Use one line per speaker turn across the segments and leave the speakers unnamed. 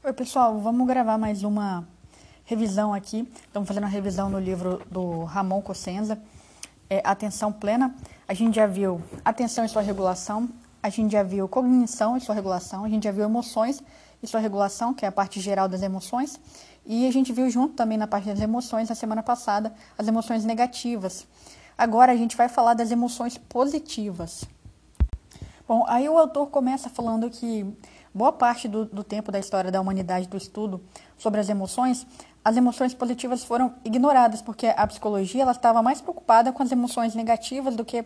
Oi, pessoal, vamos gravar mais uma revisão aqui. Estamos fazendo uma revisão no livro do Ramon Cossenza, é, Atenção Plena. A gente já viu atenção e sua regulação, a gente já viu cognição e sua regulação, a gente já viu emoções e sua regulação, que é a parte geral das emoções, e a gente viu junto também na parte das emoções, na semana passada, as emoções negativas. Agora a gente vai falar das emoções positivas. Bom, aí o autor começa falando que boa parte do, do, tempo da história da humanidade, do estudo sobre as emoções, as emoções positivas foram ignoradas, porque a psicologia ela estava mais preocupada com as emoções negativas do que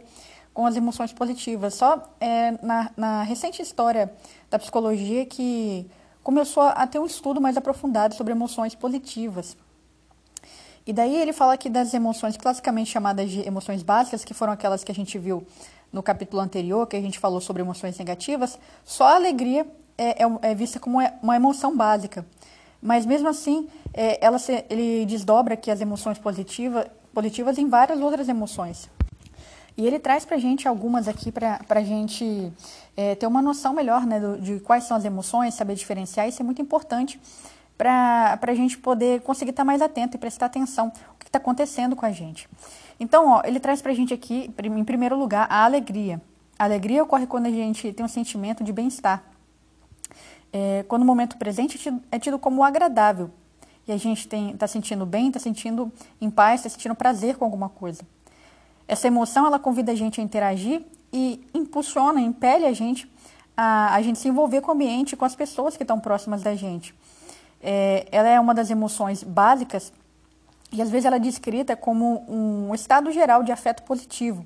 com as emoções positivas. Só é, na, na recente história da psicologia que começou a ter um estudo mais aprofundado sobre emoções positivas. E daí ele fala aqui das emoções classicamente chamadas de emoções básicas, que foram aquelas que a gente viu no capítulo anterior, que a gente falou sobre emoções negativas, só a alegria é, é, é vista como uma emoção básica. Mas mesmo assim, é, ela se, ele desdobra aqui as emoções positiva, positivas em várias outras emoções. E ele traz para gente algumas aqui para a gente é, ter uma noção melhor né, do, de quais são as emoções, saber diferenciar. Isso é muito importante para a gente poder conseguir estar mais atento e prestar atenção o que está acontecendo com a gente. Então, ó, ele traz para a gente aqui, em primeiro lugar, a alegria. A alegria ocorre quando a gente tem um sentimento de bem-estar. É, quando o momento presente é tido, é tido como agradável. E a gente está sentindo bem, está sentindo em paz, está sentindo prazer com alguma coisa. Essa emoção, ela convida a gente a interagir e impulsiona, impele a gente a, a gente se envolver com o ambiente, com as pessoas que estão próximas da gente. É, ela é uma das emoções básicas e às vezes ela é descrita como um estado geral de afeto positivo,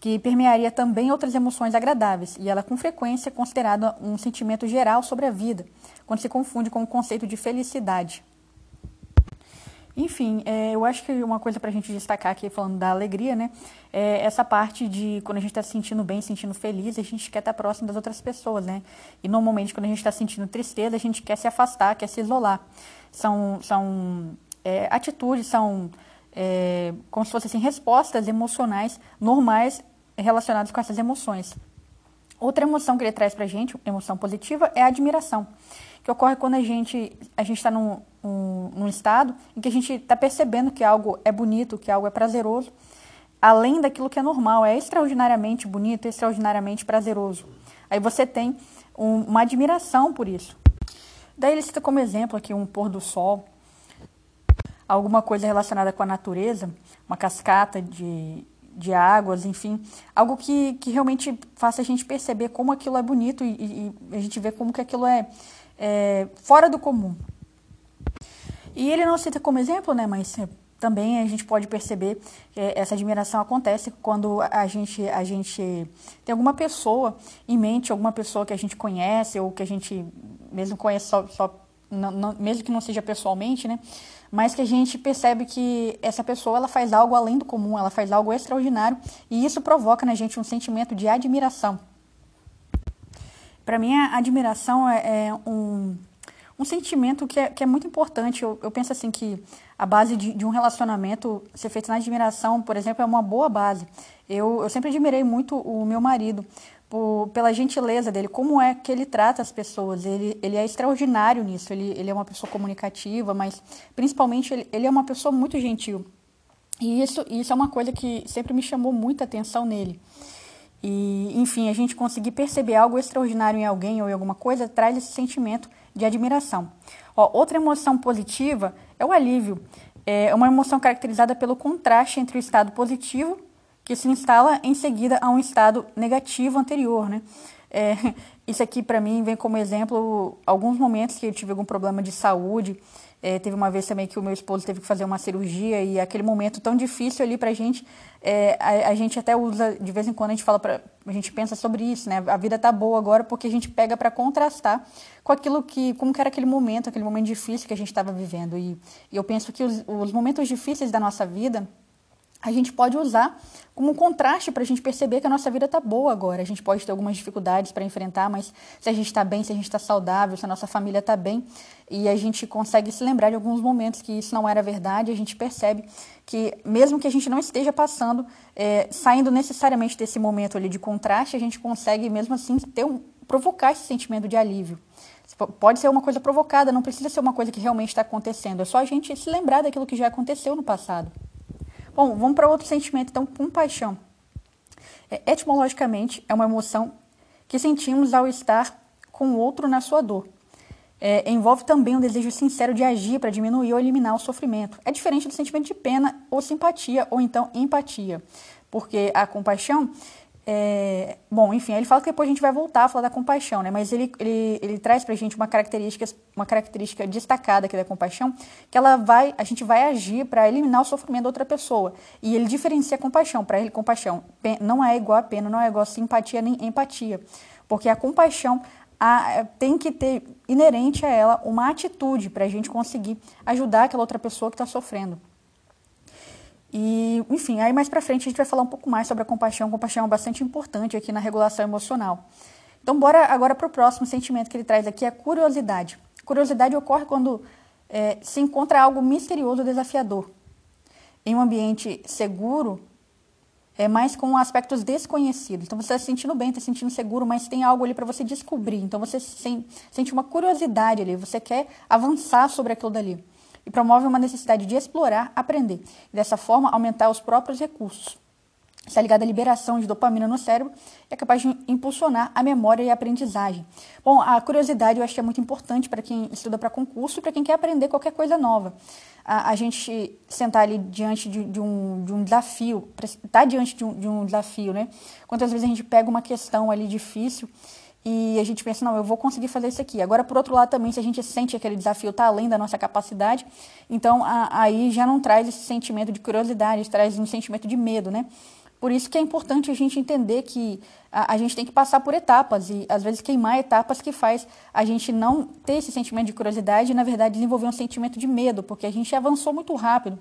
que permearia também outras emoções agradáveis, e ela com frequência é considerada um sentimento geral sobre a vida, quando se confunde com o conceito de felicidade. Enfim, é, eu acho que uma coisa para a gente destacar aqui, falando da alegria, né, é essa parte de quando a gente está se sentindo bem, se sentindo feliz, a gente quer estar tá próximo das outras pessoas, né? E normalmente quando a gente está sentindo tristeza, a gente quer se afastar, quer se isolar. São, são é, atitudes, são é, como se fossem assim, respostas emocionais normais relacionadas com essas emoções. Outra emoção que ele traz para a gente, emoção positiva, é a admiração, que ocorre quando a gente a gente está num, um, num estado em que a gente está percebendo que algo é bonito, que algo é prazeroso, além daquilo que é normal, é extraordinariamente bonito, extraordinariamente prazeroso. Aí você tem um, uma admiração por isso. Daí ele cita como exemplo aqui um pôr do sol, alguma coisa relacionada com a natureza, uma cascata de, de águas, enfim, algo que, que realmente faça a gente perceber como aquilo é bonito e, e a gente vê como que aquilo é, é, fora do comum. E ele não cita como exemplo, né, mas também a gente pode perceber que essa admiração acontece quando a gente, a gente tem alguma pessoa em mente, alguma pessoa que a gente conhece ou que a gente mesmo conhece só, só não, não, mesmo que não seja pessoalmente, né? Mas que a gente percebe que essa pessoa ela faz algo além do comum, ela faz algo extraordinário e isso provoca na gente um sentimento de admiração. Para mim, a admiração é, é um, um sentimento que é, que é muito importante. Eu, eu penso assim que a base de, de, um relacionamento ser feito na admiração, por exemplo, é uma boa base. Eu, eu sempre admirei muito o meu marido por, pela gentileza dele, como é que ele trata as pessoas. Ele, ele é extraordinário nisso, ele, ele é uma pessoa comunicativa, mas principalmente ele, ele é uma pessoa muito gentil. E isso, isso é uma coisa que sempre me chamou muita atenção nele. E, enfim, a gente conseguir perceber algo extraordinário em alguém ou em alguma coisa traz esse sentimento de admiração. Ó, outra emoção positiva é o alívio. É uma emoção caracterizada pelo contraste entre o estado positivo que se instala em seguida a um estado negativo anterior, né? É, isso aqui para mim vem como exemplo alguns momentos que eu tive algum problema de saúde. É, teve uma vez também que o meu esposo teve que fazer uma cirurgia e aquele momento tão difícil ali para gente, é, a, a, gente até usa de vez em quando a gente fala para a gente pensa sobre isso, né? A vida tá boa agora porque a gente pega para contrastar com aquilo que como que era aquele momento, aquele momento difícil que a gente estava vivendo e, e, eu penso que os, os momentos difíceis da nossa vida a gente pode usar como contraste para a gente perceber que a nossa vida está boa agora. A gente pode ter algumas dificuldades para enfrentar, mas se a gente está bem, se a gente está saudável, se a nossa família está bem, e a gente consegue se lembrar de alguns momentos que isso não era verdade, a gente percebe que, mesmo que a gente não esteja passando, é, saindo necessariamente desse momento ali de contraste, a gente consegue, mesmo assim, ter um, provocar esse sentimento de alívio. Pode ser uma coisa provocada, não precisa ser uma coisa que realmente está acontecendo. É só a gente se lembrar daquilo que já aconteceu no passado. Bom, vamos para outro sentimento, então, compaixão. É, etimologicamente, é uma emoção que sentimos ao estar com o outro na sua dor. É, envolve também um desejo sincero de agir para diminuir ou eliminar o sofrimento. É diferente do sentimento de pena ou simpatia, ou então empatia, porque a compaixão é, bom, enfim, ele fala que depois a gente vai voltar a falar da compaixão, né? Mas ele, ele, ele traz para a gente uma característica, uma característica destacada aqui da compaixão, que ela vai, a gente vai agir para eliminar o sofrimento da outra pessoa. E ele diferencia a compaixão. Para ele, compaixão não é igual a pena, não é igual a simpatia nem empatia. Porque a compaixão a, tem que ter inerente a ela uma atitude para a gente conseguir ajudar aquela outra pessoa que está sofrendo. E, enfim, aí mais para frente a gente vai falar um pouco mais sobre a compaixão. A compaixão é bastante importante aqui na regulação emocional. Então, bora agora para o próximo sentimento que ele traz aqui, a curiosidade. Curiosidade ocorre quando é, se encontra algo misterioso ou desafiador. Em um ambiente seguro, é mais com aspectos desconhecidos. Então, você está se sentindo bem, está se sentindo seguro, mas tem algo ali para você descobrir. Então, você sente uma curiosidade ali, você quer avançar sobre aquilo dali e promove uma necessidade de explorar, aprender e dessa forma aumentar os próprios recursos. Está ligado à liberação de dopamina no cérebro e é capaz de impulsionar a memória e a aprendizagem. Bom, a curiosidade eu acho que é muito importante para quem estuda para concurso e para quem quer aprender qualquer coisa nova. A, a gente sentar ali diante de, de, um, de um desafio, estar tá diante de um, de um desafio, né? Quantas vezes a gente pega uma questão ali difícil e a gente pensa, não, eu vou conseguir fazer isso aqui. Agora, por outro lado, também, se a gente sente aquele desafio está além da nossa capacidade, então a, aí já não traz esse sentimento de curiosidade, traz um sentimento de medo, né? Por isso que é importante a gente entender que a, a, gente tem que passar por etapas e às vezes queimar etapas que faz a gente não ter esse sentimento de curiosidade e na verdade desenvolver um sentimento de medo, porque a gente avançou muito rápido.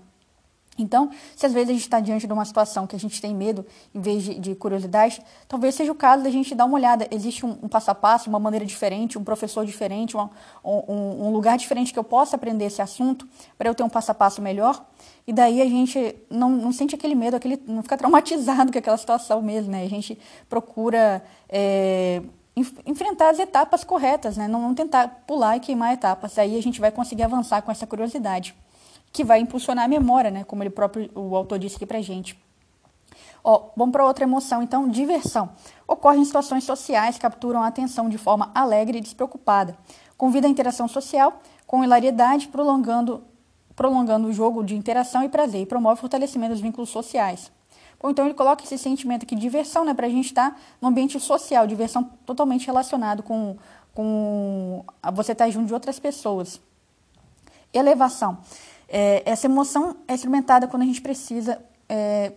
Então, se às vezes a gente está diante de uma situação que a gente tem medo, em vez de, de curiosidade, talvez seja o caso da gente dar uma olhada. Existe um, um passo a passo, uma maneira diferente, um professor diferente, uma, um, um, lugar diferente que eu possa aprender esse assunto para eu ter um passo a passo melhor. E daí a gente não, não sente aquele medo, aquele, não fica traumatizado com aquela situação mesmo, né? A gente procura é, enfrentar as etapas corretas, né? Não, não tentar pular e queimar etapas. Aí a gente vai conseguir avançar com essa curiosidade que vai impulsionar a memória, né? Como ele próprio, o autor disse aqui pra gente. Ó, vamos para outra emoção, então, diversão. Ocorre em situações sociais que capturam a atenção de forma alegre e despreocupada. Convida a interação social com hilariedade, prolongando, prolongando o jogo de interação e prazer, e promove o fortalecimento dos vínculos sociais. Então ele coloca esse sentimento aqui, diversão, né, para a gente estar tá no ambiente social, diversão totalmente relacionado com, com você estar tá junto de outras pessoas. Elevação. É, essa emoção é experimentada quando a gente precisa, é,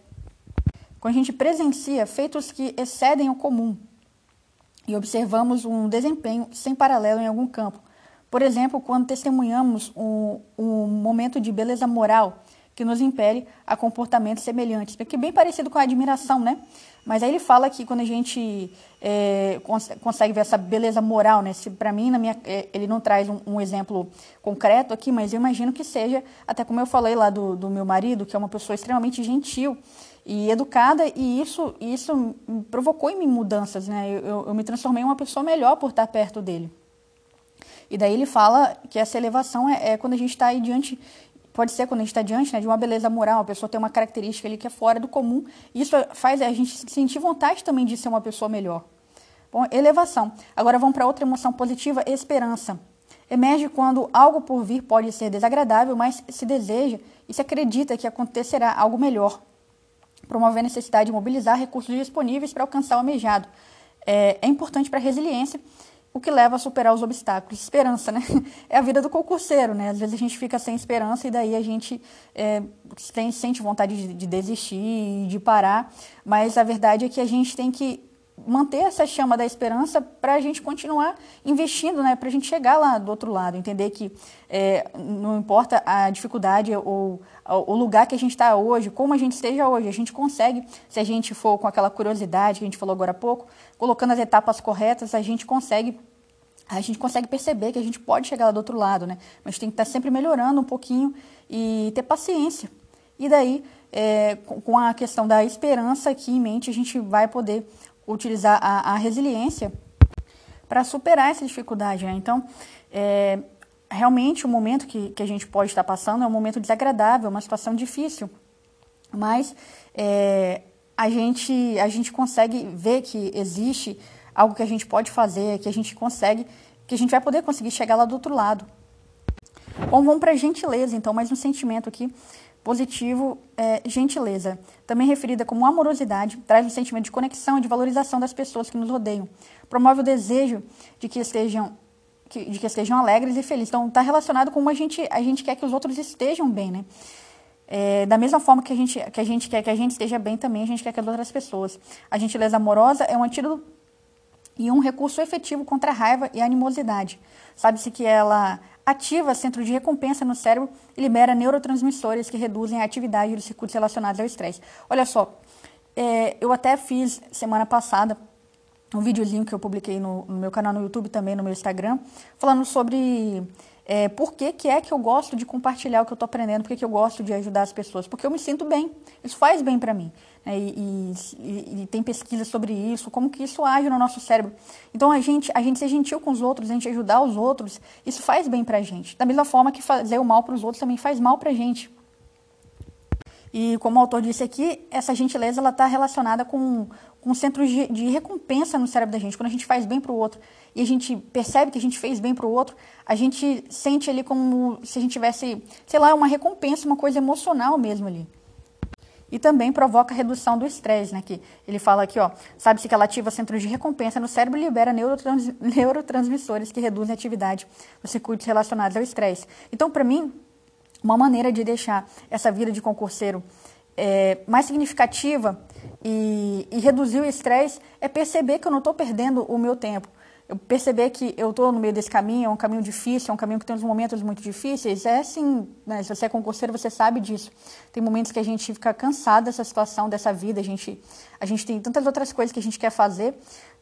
quando a gente presencia feitos que excedem o comum e observamos um desempenho sem paralelo em algum campo. Por exemplo, quando testemunhamos um, um momento de beleza moral que nos impele a comportamentos semelhantes, que é bem parecido com a admiração, né? Mas aí ele fala que quando a gente é, cons consegue ver essa beleza moral, né? Para mim, na minha, é, ele não traz um, um, exemplo concreto aqui, mas eu imagino que seja, até como eu falei lá do, do meu marido, que é uma pessoa extremamente gentil e educada, e isso, isso provocou em mim mudanças, né? Eu, eu, eu me transformei em uma pessoa melhor por estar perto dele. E daí ele fala que essa elevação é, é quando a gente está diante pode ser quando a gente está diante né, de uma beleza moral, a pessoa tem uma característica ali que é fora do comum, isso faz a gente sentir vontade também de ser uma pessoa melhor. Bom, elevação. Agora vamos para outra emoção positiva, esperança. Emerge quando algo por vir pode ser desagradável, mas se deseja e se acredita que acontecerá algo melhor. Promover a necessidade de mobilizar recursos disponíveis para alcançar o almejado. É, é importante para a resiliência o que leva a superar os obstáculos. Esperança, né? É a vida do concurseiro, né? Às vezes a gente fica sem esperança e daí a gente é, tem, sente vontade de, de desistir, de parar, mas a verdade é que a gente tem que manter essa chama da esperança para a gente continuar investindo, né? Para a gente chegar lá do outro lado, entender que é, não importa a dificuldade ou o lugar que a gente está hoje, como a gente esteja hoje, a gente consegue, se a gente for com aquela curiosidade que a gente falou agora há pouco, colocando as etapas corretas, a gente consegue a gente consegue perceber que a gente pode chegar lá do outro lado, né? Mas tem que estar tá sempre melhorando um pouquinho e ter paciência. E daí, é, com a questão da esperança aqui em mente, a gente vai poder utilizar a, a resiliência para superar essa dificuldade. Né? Então, é, realmente o momento que, que a gente pode estar passando é um momento desagradável, uma situação difícil, mas é, a, gente, a gente consegue ver que existe algo que a gente pode fazer, que a gente consegue, que a gente vai poder conseguir chegar lá do outro lado. Bom, vamos para gentileza, então, mais um sentimento aqui positivo é gentileza, também referida como amorosidade, traz um sentimento de conexão e de valorização das pessoas que nos rodeiam. Promove o desejo de que estejam de que estejam alegres e felizes. Então, está relacionado com como a gente, a gente quer que os outros estejam bem, né? É, da mesma forma que a, gente, que a gente quer que a gente esteja bem também, a gente quer que as outras pessoas. A gentileza amorosa é um antídoto e um recurso efetivo contra a raiva e a animosidade. Sabe-se que ela ativa centro de recompensa no cérebro e libera neurotransmissores que reduzem a atividade dos circuitos relacionados ao estresse. Olha só, é, eu até fiz semana passada um videozinho que eu publiquei no, no, meu canal no YouTube também no meu Instagram, falando sobre é, por que, que é que eu gosto de compartilhar o que eu estou aprendendo, por que, que eu gosto de ajudar as pessoas, porque eu me sinto bem, isso faz bem para mim. Né? E, e, e, tem pesquisa sobre isso, como que isso age no nosso cérebro. Então a gente, a gente ser gentil com os outros, a gente ajudar os outros, isso faz bem para a gente. Da mesma forma que fazer o mal para os outros também faz mal para a gente. E como o autor disse aqui, essa gentileza ela está relacionada com, com centros de, de recompensa no cérebro da gente. Quando a gente faz bem para o outro e a gente percebe que a gente fez bem para o outro, a gente sente ali como se a gente tivesse, sei lá, uma recompensa, uma coisa emocional mesmo ali. E também provoca redução do estresse, né? Que ele fala aqui, ó, sabe-se que ela ativa centros de recompensa no cérebro e libera neurotrans, neurotransmissores que reduzem a atividade dos circuitos relacionados ao estresse. Então, para mim, uma maneira de deixar essa vida de concurseiro é, mais significativa e, e reduzir o estresse é perceber que eu não estou perdendo o meu tempo. Eu perceber que eu estou no meio desse caminho, é um caminho difícil, é um caminho que tem uns momentos muito difíceis. É assim, né? se você é concurseiro, você sabe disso. Tem momentos que a gente fica cansado dessa situação, dessa vida. A gente, a gente tem tantas outras coisas que a gente quer fazer.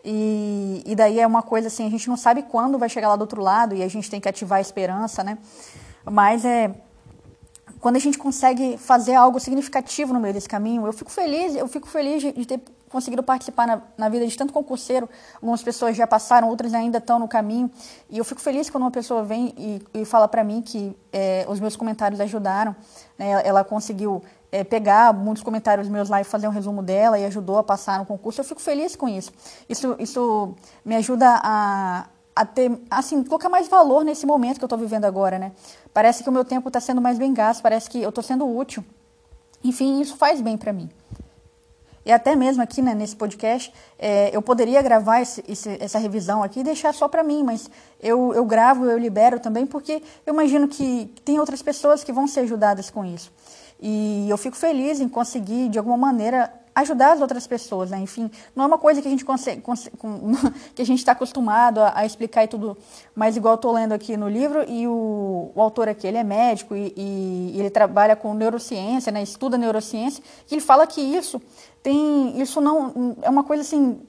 E, e daí é uma coisa assim, a gente não sabe quando vai chegar lá do outro lado e a gente tem que ativar a esperança, né? Mas é quando a gente consegue fazer algo significativo no meio desse caminho, eu fico feliz, eu fico feliz de, ter conseguido participar na, na, vida de tanto concurseiro. Algumas pessoas já passaram, outras ainda estão no caminho. E eu fico feliz quando uma pessoa vem e, e fala para mim que é, os meus comentários ajudaram. Né? Ela conseguiu é, pegar muitos comentários meus lá e fazer um resumo dela e ajudou a passar no concurso. Eu fico feliz com isso. Isso, isso me ajuda a, a ter, assim, colocar mais valor nesse momento que eu estou vivendo agora, né? Parece que o meu tempo está sendo mais bem gasto, parece que eu estou sendo útil. Enfim, isso faz bem para mim. E até mesmo aqui né, nesse podcast, é, eu poderia gravar esse, esse, essa revisão aqui e deixar só para mim, mas eu, eu gravo, eu libero também, porque eu imagino que tem outras pessoas que vão ser ajudadas com isso. E eu fico feliz em conseguir, de alguma maneira, ajudar as outras pessoas, né? Enfim, não é uma coisa que a gente consegue, está acostumado a, a, explicar e tudo, mas igual estou lendo aqui no livro e o, o autor aqui ele é médico e, e, ele trabalha com neurociência, né? Estuda neurociência, e ele fala que isso tem, isso não é uma coisa assim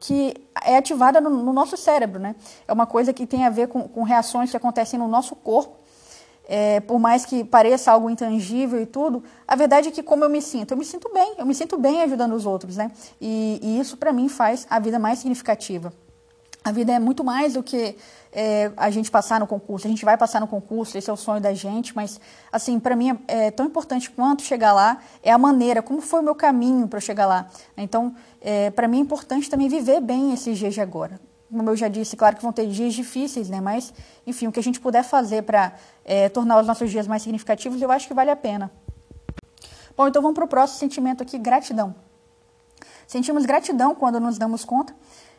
que é ativada no, no nosso cérebro, né? É uma coisa que tem a ver com, com reações que acontecem no nosso corpo é, por mais que pareça algo intangível e tudo, a verdade é que como eu me sinto, eu me sinto bem, eu me sinto bem ajudando os outros, né? E, e isso para mim faz a vida mais significativa. A vida é muito mais do que é, a gente passar no concurso. A gente vai passar no concurso, esse é o sonho da gente, mas, assim, para mim é, é, tão importante quanto chegar lá é a maneira, como foi o meu caminho para chegar lá. Então, é, para mim é importante também viver bem esses dias de agora como eu já disse, claro que vão ter dias difíceis, né? Mas, enfim, o que a gente puder fazer para é, tornar os nossos dias mais significativos, eu acho que vale a pena. Bom, então vamos para o próximo sentimento aqui, gratidão. Sentimos gratidão quando nos damos conta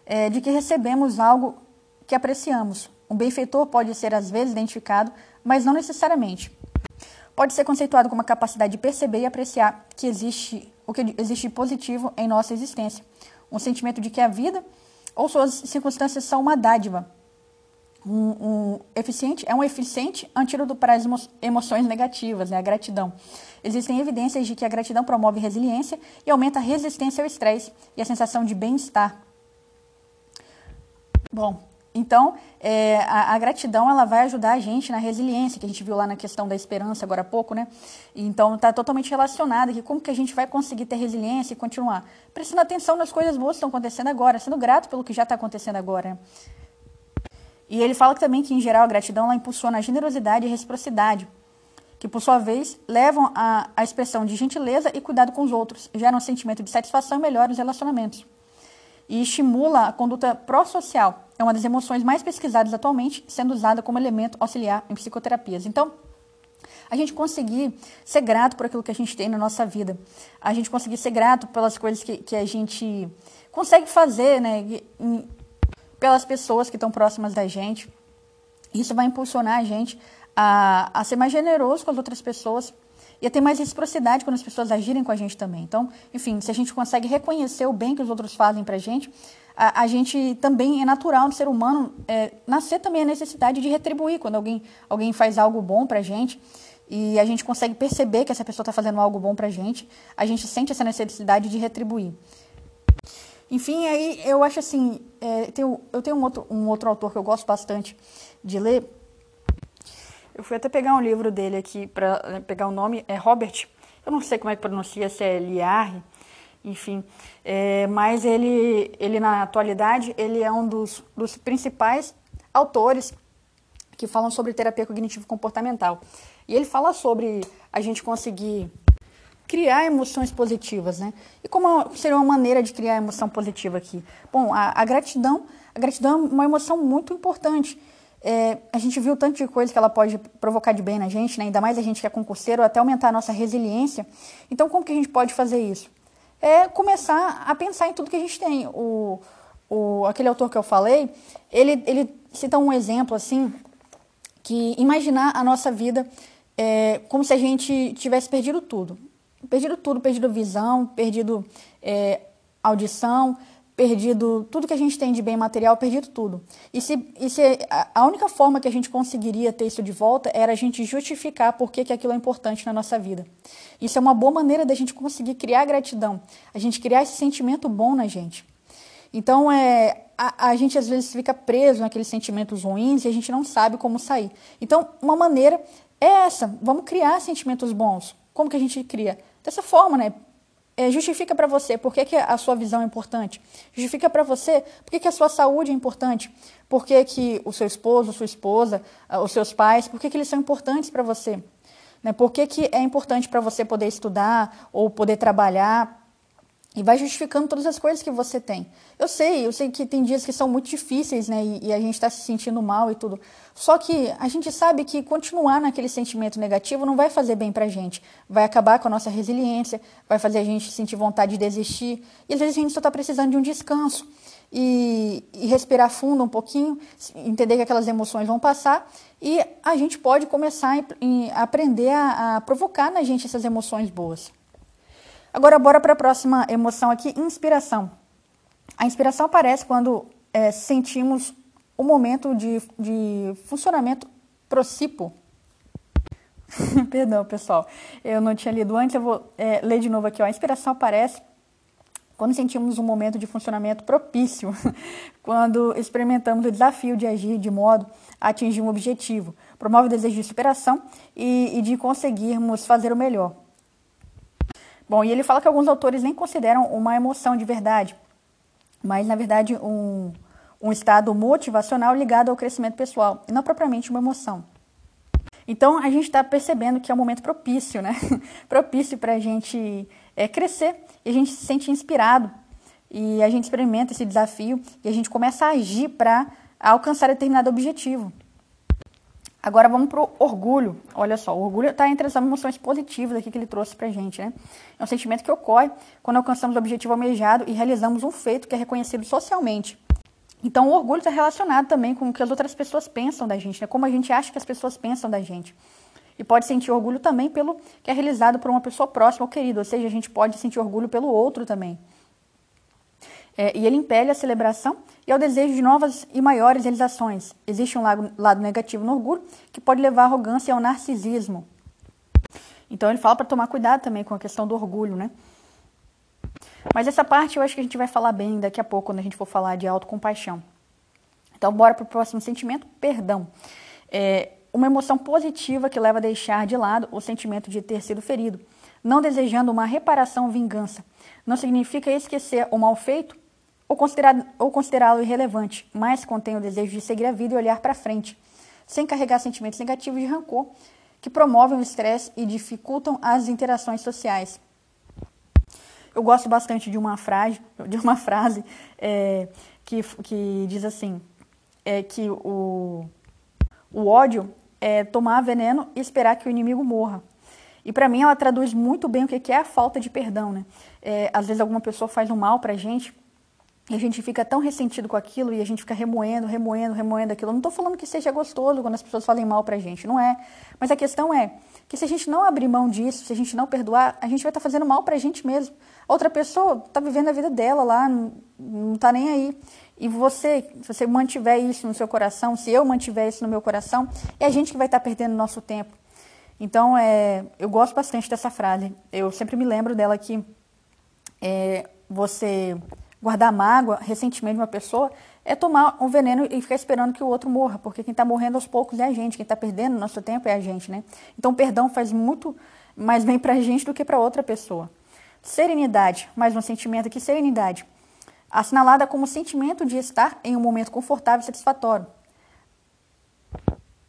é, de que recebemos algo que apreciamos. Um benfeitor pode ser, às vezes, identificado, mas não necessariamente. Pode ser conceituado como a capacidade de perceber e apreciar que existe o que existe positivo em nossa existência. Um sentimento de que a vida ou suas circunstâncias são uma dádiva. Um, um eficiente é um eficiente antídoto para as emo emoções negativas, né, a gratidão. Existem evidências de que a gratidão promove resiliência e aumenta a resistência ao estresse e a sensação de bem-estar. Bom, então, é, a, a, gratidão ela vai ajudar a gente na resiliência, que a gente viu lá na questão da esperança agora há pouco, né? Então, está totalmente relacionada que como que a gente vai conseguir ter resiliência e continuar prestando atenção nas coisas boas que estão acontecendo agora, sendo grato pelo que já está acontecendo agora. E ele fala também que, em geral, a gratidão ela impulsiona a generosidade e a reciprocidade, que, por sua vez, levam à expressão de gentileza e cuidado com os outros, geram um sentimento de satisfação e melhoram os relacionamentos. E estimula a conduta pró-social. É uma das emoções mais pesquisadas atualmente, sendo usada como elemento auxiliar em psicoterapias. Então, a gente conseguir ser grato por aquilo que a gente tem na nossa vida, a gente conseguir ser grato pelas coisas que, que a gente consegue fazer, né, pelas pessoas que estão próximas da gente. Isso vai impulsionar a gente a, a ser mais generoso com as outras pessoas e a ter mais reciprocidade quando as pessoas agirem com a gente também. Então, enfim, se a gente consegue reconhecer o bem que os outros fazem para a gente, a gente também é natural no ser humano é, nascer também a necessidade de retribuir quando alguém, alguém faz algo bom para a gente e a gente consegue perceber que essa pessoa está fazendo algo bom para a gente, a gente sente essa necessidade de retribuir. Enfim, aí eu acho assim, é, tenho, eu tenho um outro, um outro autor que eu gosto bastante de ler. Eu fui até pegar um livro dele aqui para né, pegar o nome, é Robert. Eu não sei como é que pronuncia, se é Liar, enfim. É, mas ele, ele, na atualidade, ele é um dos, dos principais autores que falam sobre terapia cognitivo-comportamental. E ele fala sobre a gente conseguir criar emoções positivas, né? E como seria uma maneira de criar emoção positiva aqui? Bom, a, a gratidão, a gratidão é uma emoção muito importante. É, a gente viu tanto de coisa que ela pode provocar de bem na gente, né? ainda mais a gente que é concurseiro, até aumentar a nossa resiliência. Então, como que a gente pode fazer isso? É começar a pensar em tudo que a gente tem. O, o, aquele autor que eu falei, ele, ele cita um exemplo assim, que imaginar a nossa vida é, como se a gente tivesse perdido tudo perdido tudo, perdido visão, perdido é, audição, perdido tudo que a gente tem de bem material, perdido tudo. E se, e se a única forma que a gente conseguiria ter isso de volta era a gente justificar por que, que aquilo é importante na nossa vida. Isso é uma boa maneira da gente conseguir criar gratidão, a gente criar esse sentimento bom na gente. Então, é, a, a gente às vezes fica preso naqueles sentimentos ruins e a gente não sabe como sair. Então, uma maneira é essa, vamos criar sentimentos bons. Como que a gente cria? Dessa forma, né? É, justifica para você por que, que, a sua visão é importante. Justifica para você por que, que, a sua saúde é importante. Por que, que o seu esposo, sua esposa, ah, os seus pais, por que, que eles são importantes para você. Né? Por que, que é importante para você poder estudar ou poder trabalhar e vai justificando todas as coisas que você tem. Eu sei, eu sei que tem dias que são muito difíceis, né? E, e a gente está se sentindo mal e tudo. Só que a gente sabe que continuar naquele sentimento negativo não vai fazer bem pra gente. Vai acabar com a nossa resiliência, vai fazer a gente sentir vontade de desistir. E às vezes a gente só está precisando de um descanso. E, e, respirar fundo um pouquinho, entender que aquelas emoções vão passar e a gente pode começar a, aprender a, a provocar na gente essas emoções boas. Agora, bora para a próxima emoção aqui, inspiração. A inspiração aparece quando é, sentimos o momento de, de funcionamento procipo. Perdão, pessoal, eu não tinha lido antes, eu vou é, ler de novo aqui. Ó. A inspiração aparece quando sentimos um momento de funcionamento propício, quando experimentamos o desafio de agir de modo a atingir um objetivo, promove o desejo de superação e, e de conseguirmos fazer o melhor. Bom, e ele fala que alguns autores nem consideram uma emoção de verdade, mas na verdade um, um estado motivacional ligado ao crescimento pessoal, e não propriamente uma emoção. Então a gente está percebendo que é um momento propício, né? propício para a gente é, crescer e a gente se sente inspirado e a gente experimenta esse desafio e a gente começa a agir para alcançar determinado objetivo. Agora vamos para o orgulho. Olha só, o orgulho está entre as emoções positivas aqui que ele trouxe para gente. Né? É um sentimento que ocorre quando alcançamos o objetivo almejado e realizamos um feito que é reconhecido socialmente. Então, o orgulho está relacionado também com o que as outras pessoas pensam da gente, né? como a gente acha que as pessoas pensam da gente. E pode sentir orgulho também pelo que é realizado por uma pessoa próxima ou querida, ou seja, a gente pode sentir orgulho pelo outro também. É, e ele impele a celebração e ao desejo de novas e maiores realizações. Existe um lado, lado negativo no orgulho que pode levar à arrogância e ao narcisismo. Então ele fala para tomar cuidado também com a questão do orgulho, né? Mas essa parte eu acho que a gente vai falar bem daqui a pouco, quando a gente for falar de autocompaixão. Então, bora para o próximo sentimento: perdão. É uma emoção positiva que leva a deixar de lado o sentimento de ter sido ferido, não desejando uma reparação ou vingança. Não significa esquecer o mal feito ou considerá-lo ou considerá irrelevante, mas contém o desejo de seguir a vida e olhar para frente, sem carregar sentimentos negativos de rancor, que promovem o estresse e dificultam as interações sociais. Eu gosto bastante de uma frase, de uma frase é, que, que diz assim, é que o, o ódio é tomar veneno e esperar que o inimigo morra. E para mim ela traduz muito bem o que é a falta de perdão, né? É, às vezes alguma pessoa faz um mal pra gente e a gente fica tão ressentido com aquilo e a gente fica remoendo, remoendo, remoendo aquilo. Eu não estou falando que seja gostoso quando as pessoas falem mal pra gente, não é. Mas a questão é que se a gente não abrir mão disso, se a gente não perdoar, a gente vai estar tá fazendo mal pra gente mesmo. Outra pessoa está vivendo a vida dela lá, não está nem aí. E você, se você mantiver isso no seu coração, se eu mantiver isso no meu coração, é a gente que vai estar tá perdendo nosso tempo. Então, é, eu gosto bastante dessa frase. Eu sempre me lembro dela que é, você guardar mágoa, ressentimento de uma pessoa, é tomar um veneno e ficar esperando que o outro morra, porque quem está morrendo aos poucos é a gente, quem está perdendo nosso tempo é a gente, né? Então, perdão faz muito mais bem para a gente do que para outra pessoa. Serenidade, mais um sentimento aqui, serenidade. Assinalada como sentimento de estar em um momento confortável e satisfatório.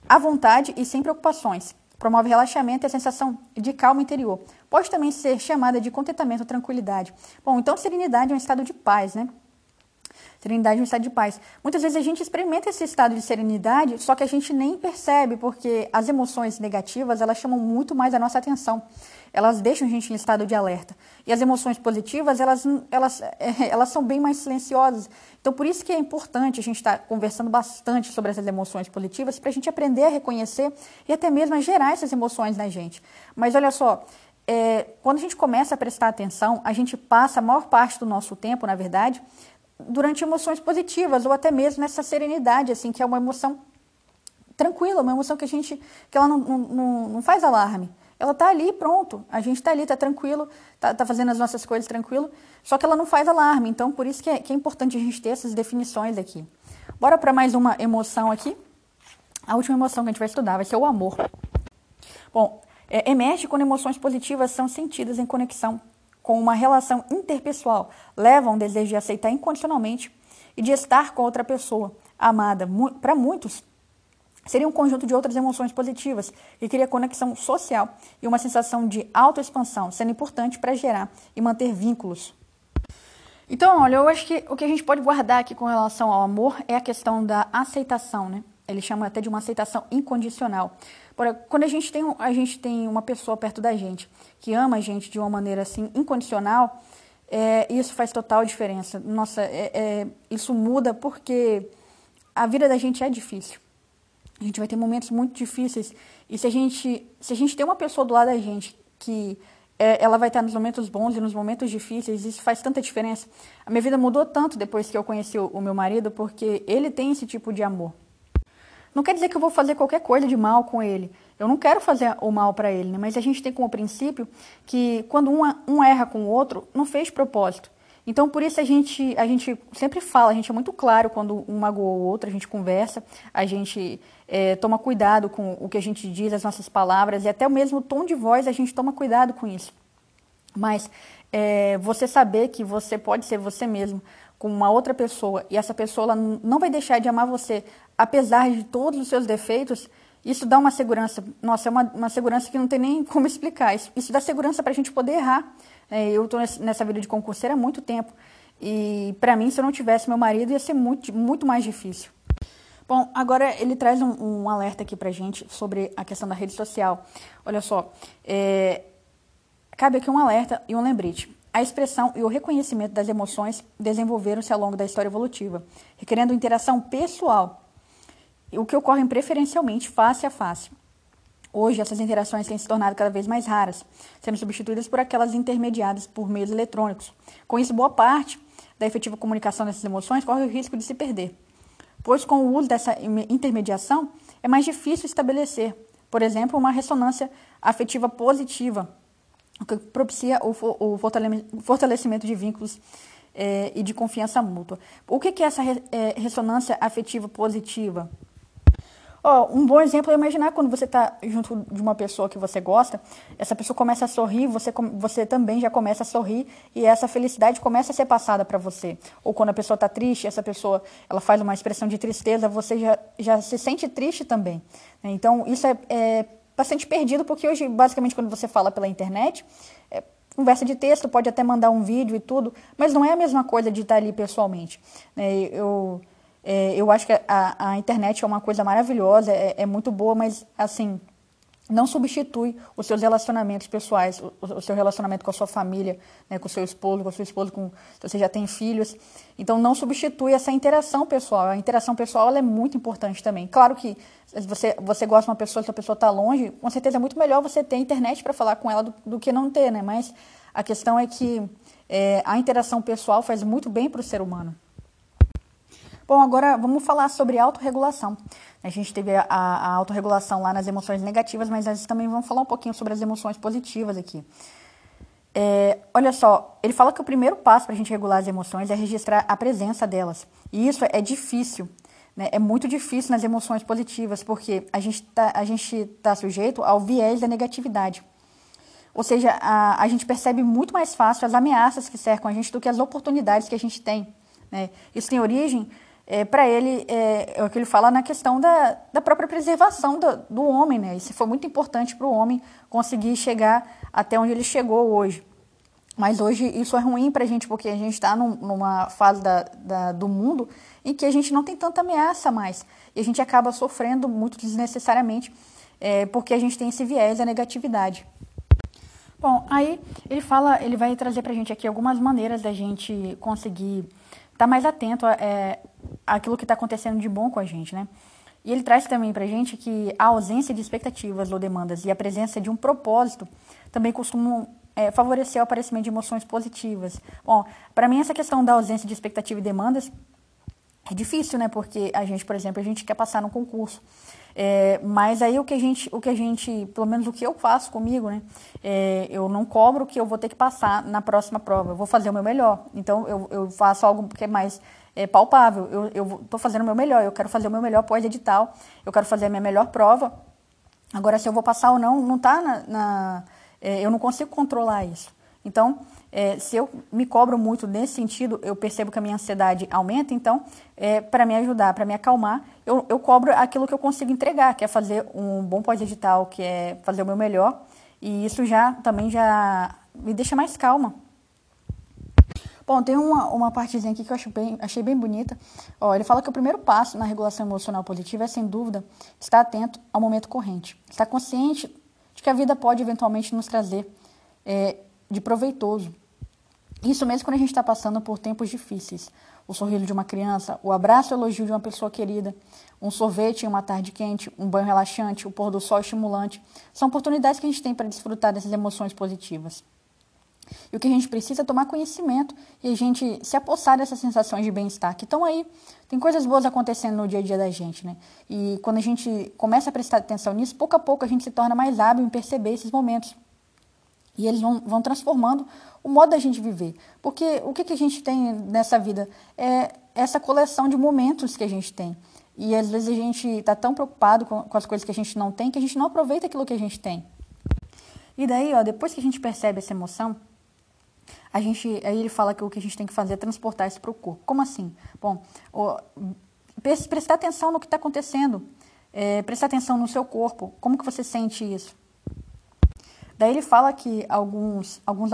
À vontade e sem preocupações. Promove relaxamento e a sensação de calma interior. Pode também ser chamada de contentamento ou tranquilidade. Bom, então serenidade é um estado de paz, né? Serenidade é um estado de paz. Muitas vezes a gente experimenta esse estado de serenidade, só que a gente nem percebe, porque as emoções negativas, elas chamam muito mais a nossa atenção. Elas deixam a gente em estado de alerta. E as emoções positivas, elas, elas, elas são bem mais silenciosas. Então, por isso que é importante a gente estar conversando bastante sobre essas emoções positivas, para a gente aprender a reconhecer e até mesmo a gerar essas emoções na gente. Mas olha só, é, quando a gente começa a prestar atenção, a gente passa a maior parte do nosso tempo, na verdade, durante emoções positivas ou até mesmo nessa serenidade, assim, que é uma emoção tranquila, uma emoção que a gente, que ela não, não, não faz alarme. Ela está ali, pronto. A gente está ali, está tranquilo, está tá fazendo as nossas coisas tranquilo, só que ela não faz alarme. Então, por isso que é, que é importante a gente ter essas definições aqui. Bora para mais uma emoção aqui. A última emoção que a gente vai estudar vai ser o amor. Bom, é, emerge quando emoções positivas são sentidas em conexão com uma relação interpessoal leva a um desejo de aceitar incondicionalmente e de estar com outra pessoa amada. Para muitos, seria um conjunto de outras emoções positivas que cria conexão social e uma sensação de autoexpansão, sendo importante para gerar e manter vínculos. Então, olha, eu acho que o que a gente pode guardar aqui com relação ao amor é a questão da aceitação, né? Ele chama até de uma aceitação incondicional. Quando a gente tem, a gente tem uma pessoa perto da gente que ama a gente de uma maneira assim incondicional, é, isso faz total diferença. Nossa, é, é, isso muda porque a vida da gente é difícil. A gente vai ter momentos muito difíceis e se a gente, se a gente tem uma pessoa do lado da gente que é, ela vai estar nos momentos bons e nos momentos difíceis, isso faz tanta diferença. A minha vida mudou tanto depois que eu conheci o, o meu marido porque ele tem esse tipo de amor. Não quer dizer que eu vou fazer qualquer coisa de mal com ele. Eu não quero fazer o mal para ele, né? mas a gente tem como princípio que quando um, um erra com o outro, não fez propósito. Então, por isso a gente, a gente sempre fala, a gente é muito claro quando um magoou o outro, a gente conversa, a gente é, toma cuidado com o que a gente diz, as nossas palavras, e até o mesmo tom de voz a gente toma cuidado com isso. Mas é, você saber que você pode ser você mesmo com uma outra pessoa e essa pessoa não vai deixar de amar você, apesar de todos os seus defeitos, isso dá uma segurança. Nossa, é uma, uma segurança que não tem nem como explicar. Isso, isso dá segurança para a gente poder errar. É, eu estou nessa vida de concurseira há muito tempo. E para mim, se eu não tivesse meu marido, ia ser muito, muito mais difícil. Bom, agora ele traz um, um alerta aqui para gente sobre a questão da rede social. Olha só, é, cabe aqui um alerta e um lembrete. A expressão e o reconhecimento das emoções desenvolveram-se ao longo da história evolutiva, requerendo interação pessoal, o que ocorre preferencialmente face a face. Hoje, essas interações têm se tornado cada vez mais raras, sendo substituídas por aquelas intermediadas por meios eletrônicos. Com isso, boa parte da efetiva comunicação dessas emoções corre o risco de se perder, pois com o uso dessa intermediação é mais difícil estabelecer, por exemplo, uma ressonância afetiva positiva o que propicia o, fortalecimento de vínculos é, e de confiança mútua. O que, que é essa re, é, ressonância afetiva positiva? Oh, um bom exemplo é imaginar quando você está junto de uma pessoa que você gosta, essa pessoa começa a sorrir, você, você também já começa a sorrir e essa felicidade começa a ser passada para você. Ou quando a pessoa está triste, essa pessoa ela faz uma expressão de tristeza, você já, já se sente triste também. Né? Então, isso é, é bastante perdido, porque hoje, basicamente, quando você fala pela internet, é, conversa de texto, pode até mandar um vídeo e tudo, mas não é a mesma coisa de estar ali pessoalmente. Né? Eu, é, eu acho que a, a, internet é uma coisa maravilhosa, é, é, muito boa, mas assim, não substitui os seus relacionamentos pessoais, o, o seu relacionamento com a sua família, né, com o seu esposo, com a sua esposa, com, se você já tem filhos. Então, não substitui essa interação pessoal. A interação pessoal é muito importante também. Claro que se você, você gosta de uma pessoa, se a pessoa está longe, com certeza é muito melhor você ter internet para falar com ela do, do, que não ter, né? Mas a questão é que é, a interação pessoal faz muito bem para o ser humano. Bom, agora vamos falar sobre autorregulação. A gente teve a, a autorregulação lá nas emoções negativas, mas nós também vamos falar um pouquinho sobre as emoções positivas aqui. É, olha só, ele fala que o primeiro passo para a gente regular as emoções é registrar a presença delas. E isso é difícil, né? é muito difícil nas emoções positivas, porque a gente está tá sujeito ao viés da negatividade. Ou seja, a, a gente percebe muito mais fácil as ameaças que cercam a gente do que as oportunidades que a gente tem. Né? Isso tem origem é, para ele, é, é, o que ele fala na questão da, da própria preservação do, do homem, né? Isso foi muito importante para o homem conseguir chegar até onde ele chegou hoje. Mas hoje isso é ruim para a gente, porque a gente está num, numa fase da, da, do mundo em que a gente não tem tanta ameaça mais. E a gente acaba sofrendo muito desnecessariamente, é, porque a gente tem esse viés da negatividade. Bom, aí ele fala, ele vai trazer para a gente aqui algumas maneiras da gente conseguir tá mais atento a, é, aquilo que está acontecendo de bom com a gente, né? E ele traz também para a gente que a ausência de expectativas ou demandas e a presença de um propósito também costumam é, favorecer o aparecimento de emoções positivas. Bom, para mim essa questão da ausência de expectativa e demandas é difícil, né? Porque a gente, por exemplo, a gente quer passar no concurso. É, mas aí o que a gente, o que a gente, pelo menos o que eu faço comigo, né? É, eu não cobro que eu vou ter que passar na próxima prova. Eu vou fazer o meu melhor. Então eu, eu faço algo que é mais é, palpável. Eu estou fazendo o meu melhor. Eu quero fazer o meu melhor pós-edital. Eu quero fazer a minha melhor prova. Agora, se eu vou passar ou não, não está na, na é, eu não consigo controlar isso. Então, é, se eu me cobro muito nesse sentido, eu percebo que a minha ansiedade aumenta, então, é, para me ajudar, para me acalmar, eu, eu cobro aquilo que eu consigo entregar, que é fazer um bom pós-digital, que é fazer o meu melhor, e isso já também já me deixa mais calma. Bom, tem uma, uma partezinha aqui que eu acho bem, achei bem bonita. Ó, ele fala que o primeiro passo na regulação emocional positiva é, sem dúvida, estar atento ao momento corrente. Estar consciente de que a vida pode eventualmente nos trazer é, de proveitoso. Isso mesmo quando a gente está passando por tempos difíceis. O sorriso de uma criança, o abraço e elogio de uma pessoa querida, um sorvete em uma tarde quente, um banho relaxante, o pôr do sol estimulante, são oportunidades que a gente tem para desfrutar dessas emoções positivas. E o que a gente precisa é tomar conhecimento e a gente se apossar dessas sensações de bem-estar que estão aí. Tem coisas boas acontecendo no dia a dia da gente, né? E quando a gente começa a prestar atenção nisso, pouco a pouco a gente se torna mais hábil em perceber esses momentos. E eles vão, vão transformando o modo da gente viver. Porque o que, que a gente tem nessa vida? É essa coleção de momentos que a gente tem. E às vezes a gente está tão preocupado com, com, as coisas que a gente não tem que a gente não aproveita aquilo que a gente tem. E daí, ó, depois que a gente percebe essa emoção, a gente, aí ele fala que o que a gente tem que fazer é transportar isso para o corpo. Como assim? Bom, ó, prestar atenção no que está acontecendo, é, prestar atenção no seu corpo. Como que você sente isso? Daí ele fala que alguns, alguns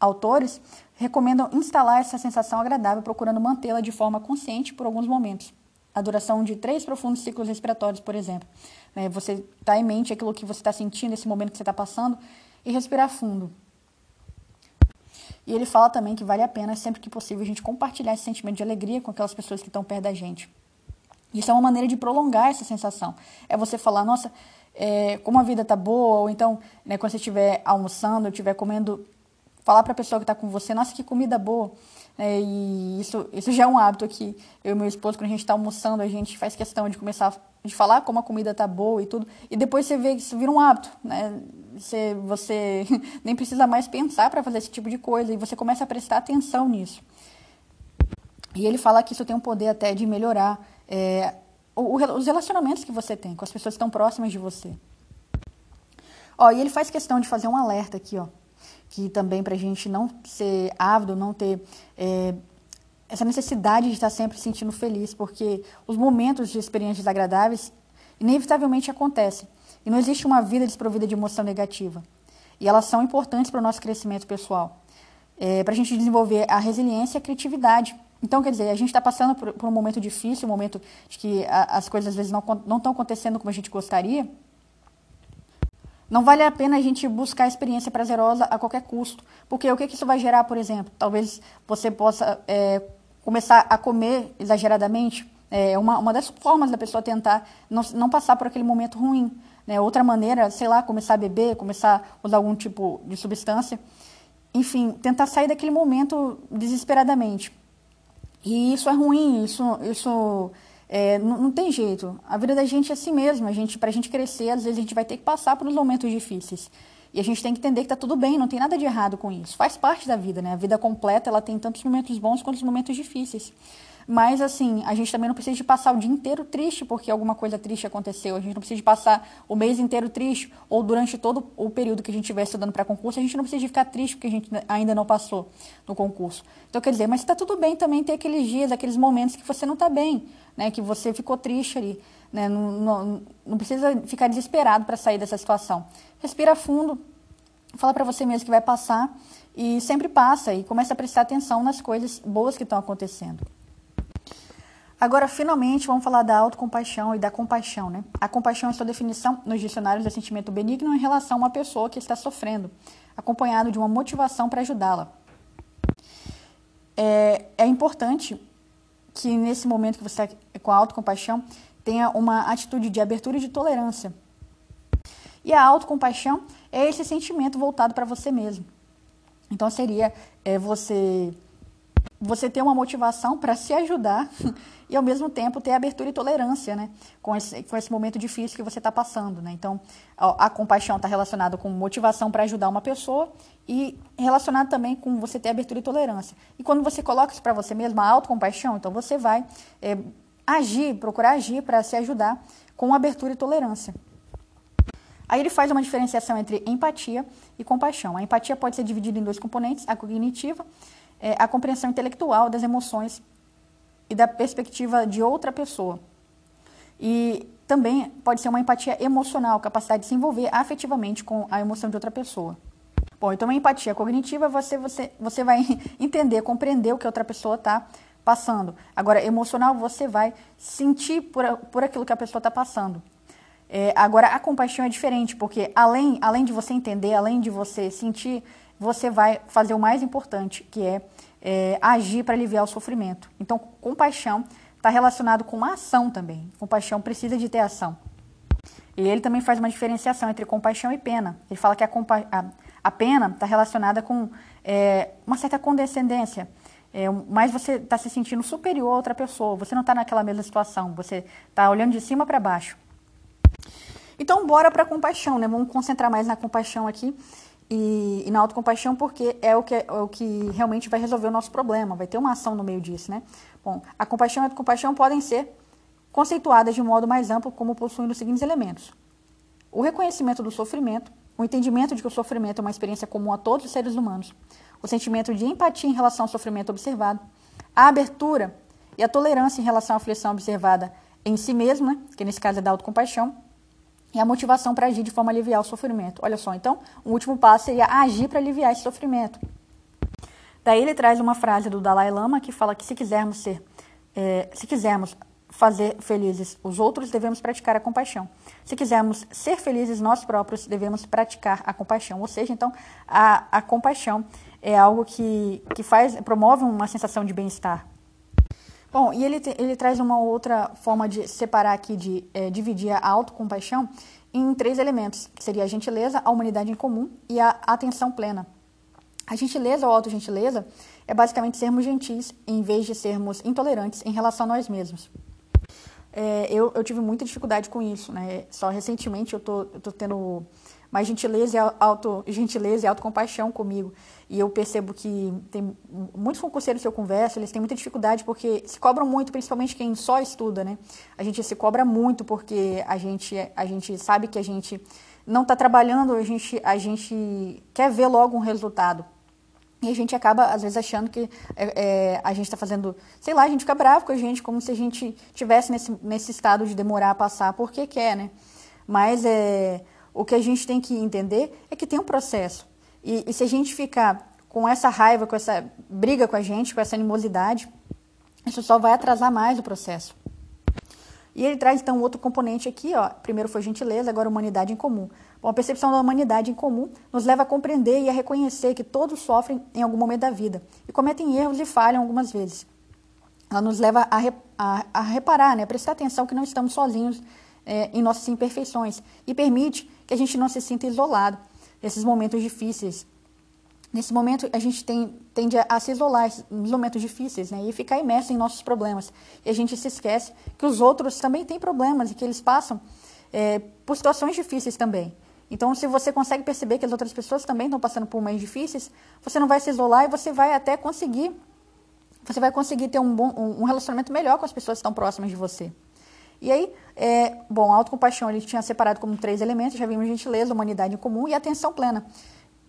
autores recomendam instalar essa sensação agradável, procurando mantê-la de forma consciente por alguns momentos. A duração de três profundos ciclos respiratórios, por exemplo. Né? Você está em mente aquilo que você está sentindo, esse momento que você está passando, e respirar fundo. E ele fala também que vale a pena, sempre que possível, a gente compartilhar esse sentimento de alegria com aquelas pessoas que estão perto da gente. Isso é uma maneira de prolongar essa sensação. É você falar, nossa, é, como a vida está boa, ou então, né, quando você estiver almoçando, estiver comendo, falar para a pessoa que está com você, nossa, que comida boa. É, e isso, isso já é um hábito aqui. Eu e meu esposo, quando a gente está almoçando, a gente faz questão de começar de falar como a comida está boa e tudo. E depois você vê que isso vira um hábito, né? Você, você nem precisa mais pensar para fazer esse tipo de coisa e você começa a prestar atenção nisso. E ele fala que isso tem um poder até de melhorar é, o, os relacionamentos que você tem com as pessoas que estão próximas de você. Ó, e ele faz questão de fazer um alerta aqui, ó, que também para a gente não ser ávido, não ter é, essa necessidade de estar sempre se sentindo feliz, porque os momentos de experiências agradáveis inevitavelmente acontecem. E não existe uma vida desprovida de emoção negativa. E elas são importantes para o nosso crescimento pessoal. É, para a gente desenvolver a resiliência e a criatividade. Então, quer dizer, a gente está passando por, por, um momento difícil, um momento de que a, as coisas às vezes não estão acontecendo como a gente gostaria. Não vale a pena a gente buscar experiência prazerosa a qualquer custo. Porque o que, que isso vai gerar, por exemplo? Talvez você possa é, começar a comer exageradamente. É uma, uma das formas da pessoa tentar não, não passar por aquele momento ruim. Né? Outra maneira, sei lá, começar a beber, começar a usar algum tipo de substância. Enfim, tentar sair daquele momento desesperadamente. E isso é ruim, isso, isso é, não, tem jeito. A vida da gente é assim mesmo. A gente, para a gente crescer, às vezes a gente vai ter que passar por uns momentos difíceis. E a gente tem que entender que está tudo bem, não tem nada de errado com isso. Faz parte da vida, né? A vida completa, ela tem tantos momentos bons quanto os momentos difíceis. Mas, assim, a gente também não precisa de passar o dia inteiro triste porque alguma coisa triste aconteceu. A gente não precisa de passar o mês inteiro triste ou durante todo o período que a gente estiver estudando para concurso, a gente não precisa de ficar triste porque a gente ainda não passou no concurso. Então, quer dizer, mas está tudo bem também ter aqueles dias, aqueles momentos que você não está bem, né? Que você ficou triste ali. Né? Não, não, não precisa ficar desesperado para sair dessa situação. Respira fundo, fala para você mesmo que vai passar e sempre passa e começa a prestar atenção nas coisas boas que estão acontecendo. Agora, finalmente, vamos falar da autocompaixão e da compaixão. Né? A compaixão é sua definição nos dicionários é sentimento benigno em relação a uma pessoa que está sofrendo, acompanhado de uma motivação para ajudá-la. É, é importante que nesse momento que você está com a autocompaixão, tenha uma atitude de abertura e de tolerância. E a autocompaixão é esse sentimento voltado para você mesmo. Então seria é, você você ter uma motivação para se ajudar e ao mesmo tempo ter abertura e tolerância, né, com esse, com esse momento difícil que você está passando, né. Então, a, a compaixão está relacionada com motivação para ajudar uma pessoa e relacionado também com você ter abertura e tolerância. E quando você coloca isso para você mesmo, a autocompaixão, então você vai é, agir, procurar agir para se ajudar com abertura e tolerância. Aí ele faz uma diferenciação entre empatia e compaixão. A empatia pode ser dividida em dois componentes, a cognitiva, é, a compreensão intelectual das emoções e da perspectiva de outra pessoa. E também pode ser uma empatia emocional, capacidade de se envolver afetivamente com a emoção de outra pessoa. Bom, então a empatia cognitiva você, você, você vai entender, compreender o que a outra pessoa está passando. Agora, emocional, você vai sentir por, por aquilo que a pessoa está passando. É, agora, a compaixão é diferente, porque além, além de você entender, além de você sentir, você vai fazer o mais importante, que é é, agir para aliviar o sofrimento. Então, compaixão está relacionado com a ação também. Compaixão precisa de ter ação. E ele também faz uma diferenciação entre compaixão e pena. Ele fala que a, a, a pena está relacionada com é, uma certa condescendência. É, mas você está se sentindo superior a outra pessoa. Você não está naquela mesma situação. Você está olhando de cima para baixo. Então, bora para a compaixão, né? Vamos concentrar mais na compaixão aqui e, e, na autocompaixão, porque é o, que, é o que realmente vai resolver o nosso problema, vai ter uma ação no meio disso, né? Bom, a compaixão e a autocompaixão podem ser conceituadas de um modo mais amplo como possuindo os seguintes elementos. O reconhecimento do sofrimento, o entendimento de que o sofrimento é uma experiência comum a todos os seres humanos, o sentimento de empatia em relação ao sofrimento observado, a abertura e a tolerância em relação à aflição observada em si mesmo, né? que nesse caso é da autocompaixão, e a motivação para agir de forma a aliviar o sofrimento. Olha só, então, o último passo seria agir para aliviar esse sofrimento. Daí ele traz uma frase do Dalai Lama que fala que se quisermos ser, é, se quisermos fazer felizes os outros, devemos praticar a compaixão. Se quisermos ser felizes nós próprios, devemos praticar a compaixão. Ou seja, então, a, a compaixão é algo que, que faz, promove uma sensação de bem-estar. Bom, e ele, ele traz uma outra forma de separar aqui, de é, dividir a autocompaixão em três elementos, que seria a gentileza, a humanidade em comum e a atenção plena. A gentileza ou autogentileza é basicamente sermos gentis em vez de sermos intolerantes em relação a nós mesmos. É, eu, eu, tive muita dificuldade com isso, né? Só recentemente eu tô, eu tô tendo mais gentileza e auto gentileza e autocompaixão comigo. E eu percebo que tem muitos concurseiros que eu converso, eles têm muita dificuldade porque se cobram muito, principalmente quem só estuda, né? A gente se cobra muito porque a gente, a gente sabe que a gente não está trabalhando, a gente, a gente quer ver logo um resultado. E a gente acaba, às vezes, achando que é, é, a gente está fazendo, sei lá, a gente fica bravo com a gente, como se a gente tivesse nesse, nesse estado de demorar a passar porque quer, né? Mas é, o que a gente tem que entender é que tem um processo. E, e se a gente ficar com essa raiva, com essa briga com a gente, com essa animosidade, isso só vai atrasar mais o processo. E ele traz então outro componente aqui, ó. Primeiro foi gentileza, agora humanidade em comum. Bom, a percepção da humanidade em comum nos leva a compreender e a reconhecer que todos sofrem em algum momento da vida e cometem erros e falham algumas vezes. Ela nos leva a, a, a reparar, né, a prestar atenção que não estamos sozinhos é, em nossas imperfeições e permite que a gente não se sinta isolado nesses momentos difíceis. Nesse momento, a gente tem, tende a, a se isolar nos momentos difíceis né, e ficar imerso em nossos problemas. E a gente se esquece que os outros também têm problemas e que eles passam é, por situações difíceis também. Então, se você consegue perceber que as outras pessoas também estão passando por momentos difíceis, você não vai se isolar e você vai até conseguir, você vai conseguir ter um, bom, um relacionamento melhor com as pessoas que estão próximas de você. E aí, é, bom, a autocompaixão ele tinha separado como três elementos, já vimos gentileza, humanidade em comum e atenção plena,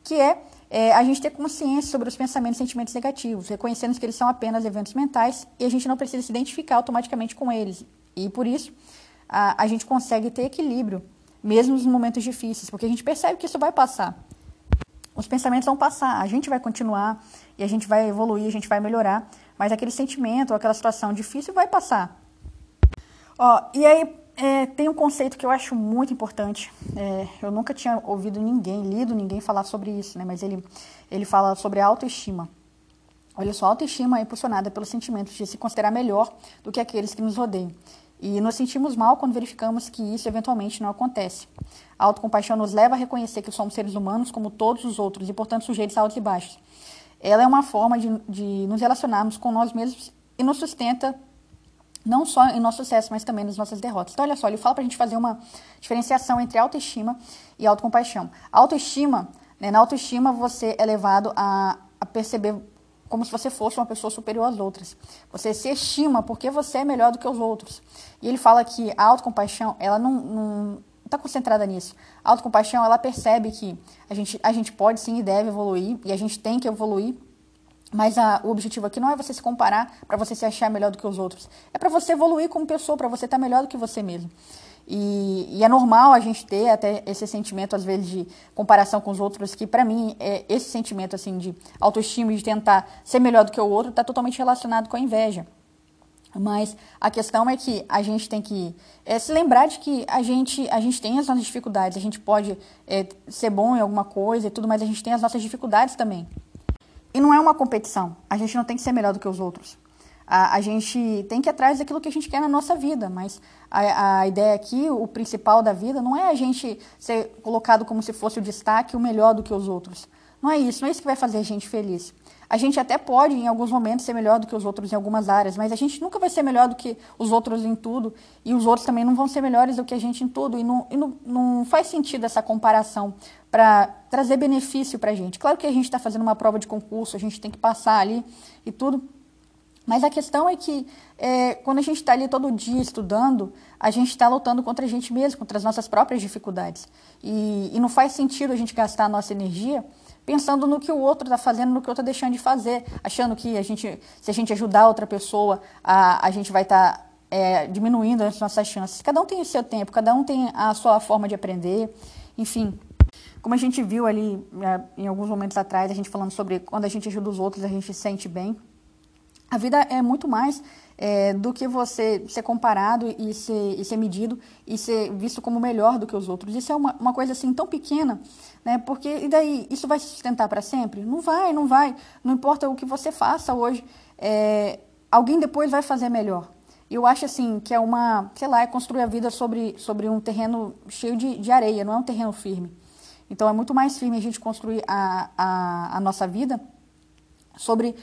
que é, é, a gente ter consciência sobre os pensamentos e sentimentos negativos, reconhecendo que eles são apenas eventos mentais e a gente não precisa se identificar automaticamente com eles. E por isso, a, a gente consegue ter equilíbrio, mesmo nos momentos difíceis, porque a gente percebe que isso vai passar. Os pensamentos vão passar, a gente vai continuar e a gente vai evoluir, a gente vai melhorar, mas aquele sentimento, aquela situação difícil vai passar. Ó, e aí é, tem um conceito que eu acho muito importante. É, eu nunca tinha ouvido ninguém, lido ninguém falar sobre isso, né? Mas ele, ele fala sobre autoestima. Olha só, autoestima é impulsionada pelo sentimento de se considerar melhor do que aqueles que nos rodeiam. E nos sentimos mal quando verificamos que isso eventualmente não acontece. A autocompaixão nos leva a reconhecer que somos seres humanos como todos os outros e, portanto, sujeitos a altos e baixos. Ela é uma forma de, de nos relacionarmos com nós mesmos e nos sustenta não só em nosso sucesso, mas também nas nossas derrotas. Então, olha só, ele fala para a gente fazer uma diferenciação entre autoestima e autocompaixão. Autoestima, né, na autoestima você é levado a, a perceber como se você fosse uma pessoa superior às outras. Você se estima porque você é melhor do que os outros. E ele fala que a autocompaixão, ela não está concentrada nisso. A autocompaixão, ela percebe que a gente, a gente pode sim e deve evoluir, e a gente tem que evoluir, mas a, o objetivo aqui não é você se comparar para você se achar melhor do que os outros. É para você evoluir como pessoa, para você estar tá melhor do que você mesmo. E, e, é normal a gente ter até esse sentimento, às vezes, de comparação com os outros, que para mim, é, esse sentimento assim de autoestima de tentar ser melhor do que o outro está totalmente relacionado com a inveja. Mas a questão é que a gente tem que é, se lembrar de que a gente, a gente tem as nossas dificuldades, a gente pode é, ser bom em alguma coisa e tudo, mas a gente tem as nossas dificuldades também. E não é uma competição. A gente não tem que ser melhor do que os outros. A, a gente tem que ir atrás daquilo que a gente quer na nossa vida, mas a, a ideia aqui, o principal da vida, não é a gente ser colocado como se fosse o destaque, o melhor do que os outros. Não é isso, não é isso que vai fazer a gente feliz. A gente até pode, em alguns momentos, ser melhor do que os outros em algumas áreas, mas a gente nunca vai ser melhor do que os outros em tudo, e os outros também não vão ser melhores do que a gente em tudo, e não, e não, não faz sentido essa comparação para trazer benefício para a gente. Claro que a gente está fazendo uma prova de concurso, a gente tem que passar ali e tudo, mas a questão é que é, quando a gente está ali todo dia estudando, a gente está lutando contra a gente mesmo, contra as nossas próprias dificuldades. E, e não faz sentido a gente gastar a nossa energia pensando no que o outro está fazendo, no que o outro está deixando de fazer, achando que a gente, se a gente ajudar outra pessoa, a, a gente vai estar tá, é, diminuindo as nossas chances. Cada um tem o seu tempo, cada um tem a sua forma de aprender, enfim. Como a gente viu ali é, em alguns momentos atrás, a gente falando sobre quando a gente ajuda os outros, a gente se sente bem. A vida é muito mais é, do que você ser comparado e ser, e ser medido e ser visto como melhor do que os outros. Isso é uma, uma coisa assim tão pequena, né? Porque e daí isso vai se sustentar para sempre? Não vai, não vai. Não importa o que você faça hoje, é, alguém depois vai fazer melhor. Eu acho assim que é uma, sei lá, é construir a vida sobre, sobre um terreno cheio de, de areia, não é um terreno firme. Então é muito mais firme a gente construir a, a, a nossa vida sobre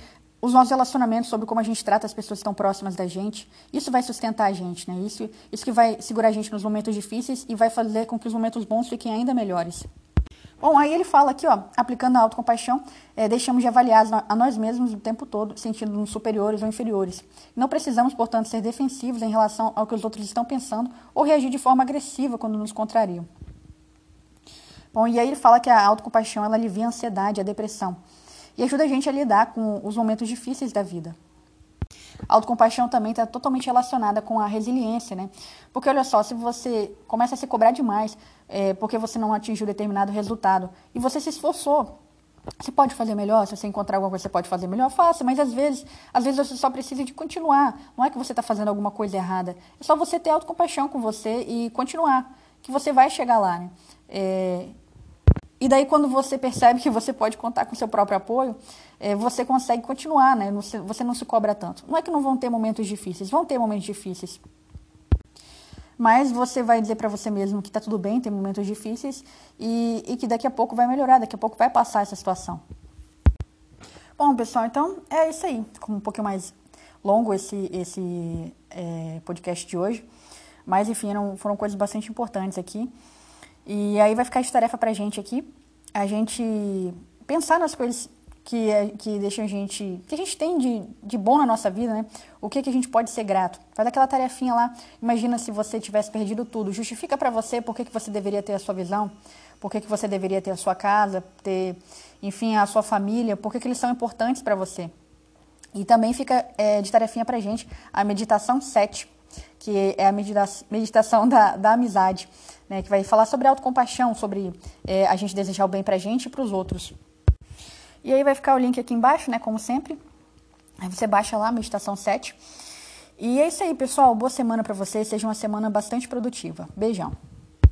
os nossos relacionamentos, sobre como a gente trata as pessoas que estão próximas da gente. Isso vai sustentar a gente, né? Isso, isso que vai segurar a gente nos momentos difíceis e vai fazer com que os momentos bons fiquem ainda melhores. Bom, aí ele fala aqui, ó, aplicando a autocompaixão, é, deixamos de avaliar a nós mesmos o tempo todo, sentindo-nos superiores ou inferiores. Não precisamos, portanto, ser defensivos em relação ao que os outros estão pensando ou reagir de forma agressiva quando nos contrariam. Bom, e aí ele fala que a autocompaixão ela alivia a ansiedade, a depressão e ajuda a gente a lidar com os momentos difíceis da vida. A autocompaixão também está totalmente relacionada com a resiliência, né? Porque olha só, se você começa a se cobrar demais é, porque você não atingiu determinado resultado e você se esforçou, você pode fazer melhor, se você encontrar alguma coisa que você pode fazer melhor, faça, mas às vezes, às vezes você só precisa de continuar. Não é que você está fazendo alguma coisa errada. É só você ter autocompaixão com você e continuar, que você vai chegar lá, né? É, e daí, quando você percebe que você pode contar com seu próprio apoio, é, você consegue continuar, né? Você não se cobra tanto. Não é que não vão ter momentos difíceis, vão ter momentos difíceis. Mas você vai dizer para você mesmo que está tudo bem, tem momentos difíceis e, e que daqui a pouco vai melhorar, daqui a pouco vai passar essa situação. Bom, pessoal, então é isso aí. Ficou um pouquinho mais longo esse, esse é, podcast de hoje. Mas, enfim, eram, foram coisas bastante importantes aqui. E aí vai ficar de tarefa pra gente aqui, a gente pensar nas coisas que, que deixam a gente. que a gente tem de, de bom na nossa vida, né? O que, que a gente pode ser grato. Faz aquela tarefinha lá. Imagina se você tivesse perdido tudo. Justifica para você por que, que você deveria ter a sua visão, por que, que você deveria ter a sua casa, ter, enfim, a sua família, por que, que eles são importantes para você. E também fica é, de tarefinha pra gente a meditação 7, que é a meditação da, da amizade né, que vai falar sobre autocompaixão, sobre é, a gente desejar o bem para a gente e para os outros. E aí vai ficar o link aqui embaixo, né, como sempre. Aí você baixa lá, meditação 7. E é isso aí, pessoal. Boa semana para vocês. Seja uma semana bastante produtiva. Beijão.